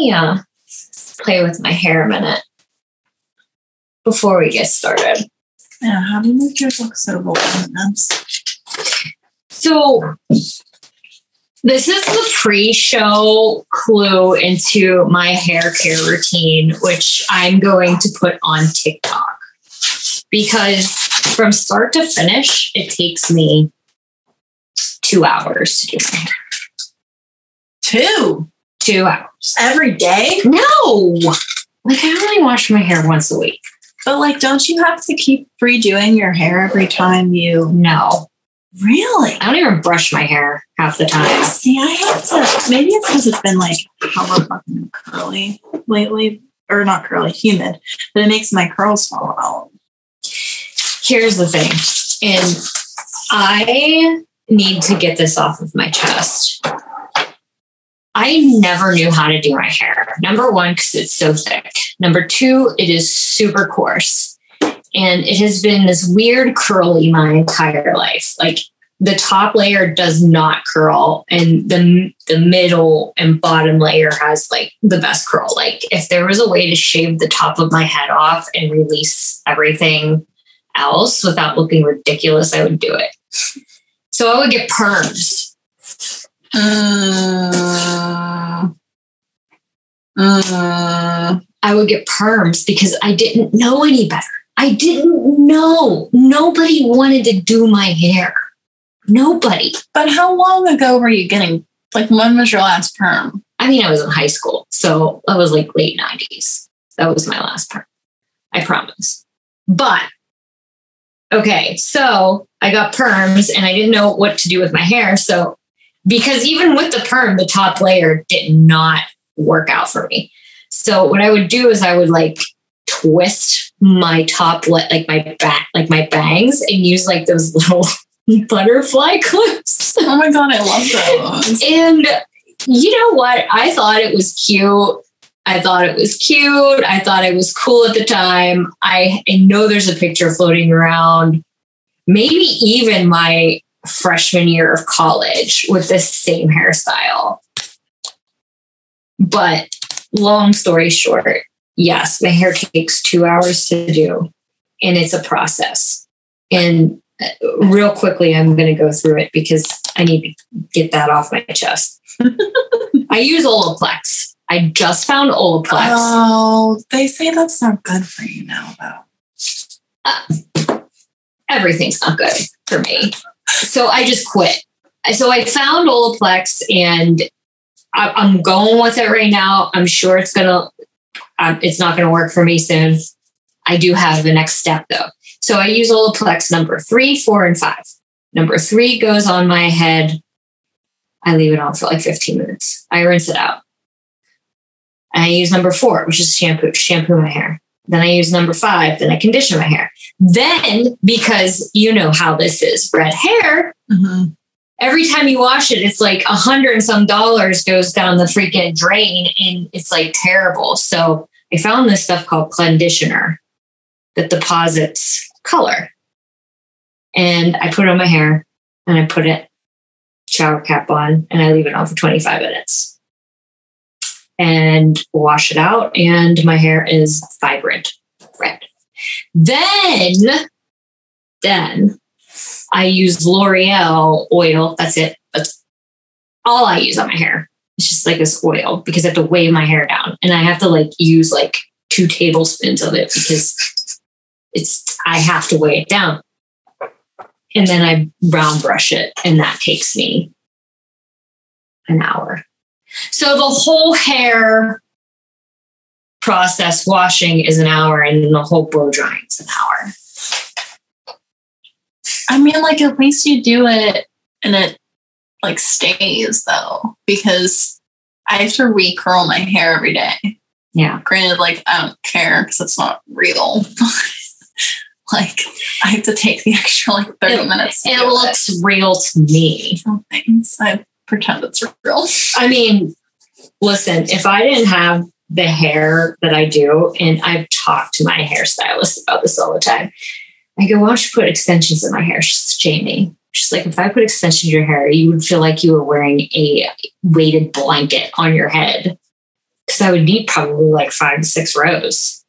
me uh play with my hair a minute before we get started. Yeah, how do you make yours look so voluminous? So this is the pre-show clue into my hair care routine, which I'm going to put on TikTok. Because from start to finish, it takes me two hours to do my hair. Two Two hours. every day? No. Like I only wash my hair once a week. But like, don't you have to keep redoing your hair every time you? No. Really? I don't even brush my hair half the time. See, I have to. Maybe it's because it's been like hella fucking curly lately, or not curly, humid, but it makes my curls fall out. Here's the thing, and I need to get this off of my chest. I never knew how to do my hair. Number one, because it's so thick. Number two, it is super coarse. And it has been this weird curly my entire life. Like the top layer does not curl, and the, the middle and bottom layer has like the best curl. Like if there was a way to shave the top of my head off and release everything else without looking ridiculous, I would do it. So I would get perms. Mm. Mm. I would get perms because I didn't know any better. I didn't know. Nobody wanted to do my hair. Nobody. But how long ago were you getting? Like, when was your last perm? I mean, I was in high school, so that was like late 90s. That was my last perm. I promise. But okay, so I got perms and I didn't know what to do with my hair. So because even with the perm, the top layer did not work out for me. So what I would do is I would like twist my top like my back like my bangs and use like those little butterfly clips. Oh my god, I love those. And you know what? I thought it was cute. I thought it was cute. I thought it was cool at the time. I, I know there's a picture floating around, maybe even my freshman year of college with this same hairstyle. But long story short, yes, my hair takes two hours to do, and it's a process. And uh, real quickly, I'm going to go through it because I need to get that off my chest. I use Olaplex. I just found Olaplex. Oh, they say that's not good for you now, though. Everything's not good for me. So I just quit. So I found Olaplex and I, I'm going with it right now. I'm sure it's to, um, it's not going to work for me soon. I do have the next step though. So I use Olaplex number three, four, and five. Number three goes on my head. I leave it on for like 15 minutes. I rinse it out. And I use number four, which is shampoo, shampoo my hair. Then I use number five, then I condition my hair. Then, because you know how this is, red hair, Mhm. every time you wash it, it's like a hundred and some dollars goes down the freaking drain and it's like terrible. So I found this stuff called conditioner that deposits color. And I put it on my hair and I put it shower cap on and I leave it on for 25 minutes and wash it out. And my hair is vibrant red. Then, then I use L'Oreal oil. That's it. That's all I use on my hair. It's just like this oil because I have to weigh my hair down and I have to like use like two tablespoons of it because it's, I have to weigh it down. And then I brown brush it and that takes me an hour. So the whole hair process washing is an hour and then the whole blow drying is an hour. I mean, like, at least you do it and it like stays though, because I have to recurl my hair every day. Yeah. Granted, like, I don't care because it's not real. like, I have to take the extra like 30 It- minutes. It looks real to me. Some things I pretend it's real. I mean, listen, if I didn't have the hair that I do, and I've talked to my hairstylist about this all the time, I go, why don't you put extensions in my hair? She's Jami. She's like, if I put extensions in your hair, you would feel like you were wearing a weighted blanket on your head because I would need probably like five to six rows.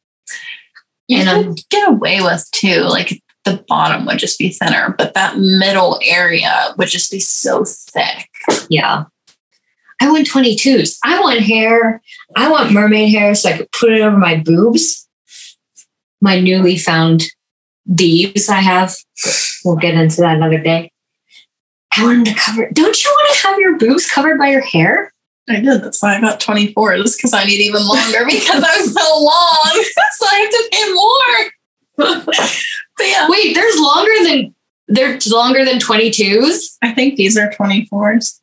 You And, could um, get away with too. Like the bottom would just be thinner, but that middle area would just be so thick. Yeah. I want 22s. I want hair. I want mermaid hair so I could put it over my boobs. My newly found beads I have. We'll get into that another day. I want them to cover. Don't you want to have your boobs covered by your hair? I did. That's why I got 24s because I need even longer because I'm so long. so I have to pay more. yeah, Wait, there's than they're longer than 22s? I think these are 24s.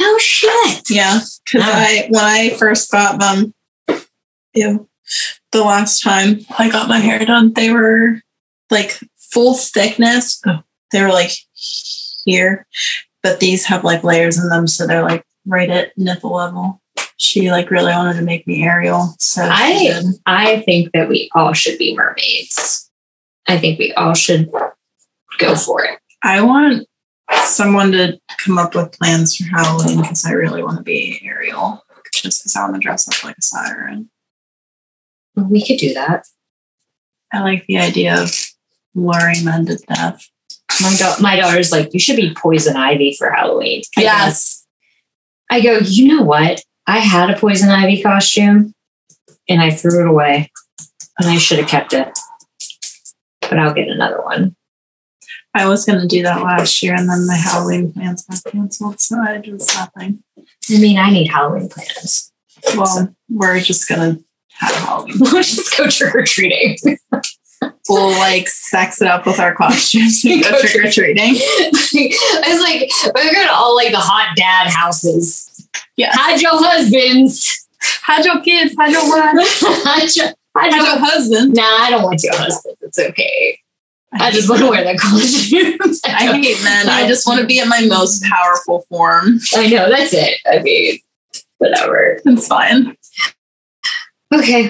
No shit. Yeah, because Oh. I when I first got them, ew, the last time I got my hair done, they were like full thickness. Oh. They were like here, but these have like layers in them, so they're like right at nipple level. She like really wanted to make me Ariel, so I- I think that we all should be mermaids. I think we all should go for it. I want someone to come up with plans for Halloween because I really want to be Ariel, just because I want to dress up like a siren. We could do that. I like the idea of luring men to death. My, da- my daughter's like, you should be poison ivy for Halloween. I Yes. I go, you know what? I had a poison ivy costume and I threw it away and I should have kept it. But I'll get another one. I was going to do that last year, and then my Halloween plans got canceled, so I did nothing. I mean, I need Halloween plans. Well, we're just going to have Halloween. We'll just go trick or treating. We'll like sex it up with our costumes and go Go trick or treating. it's like we're going to all like the hot dad houses. Yeah. Hide your husbands. Hide your kids, hide your wives, hide your, hide your husband. nah, I don't want your husband. It's okay. I just want to wear the costumes. I hate men. I just want to be in my most powerful form. I know, that's it. I mean, whatever. It's fine. Okay,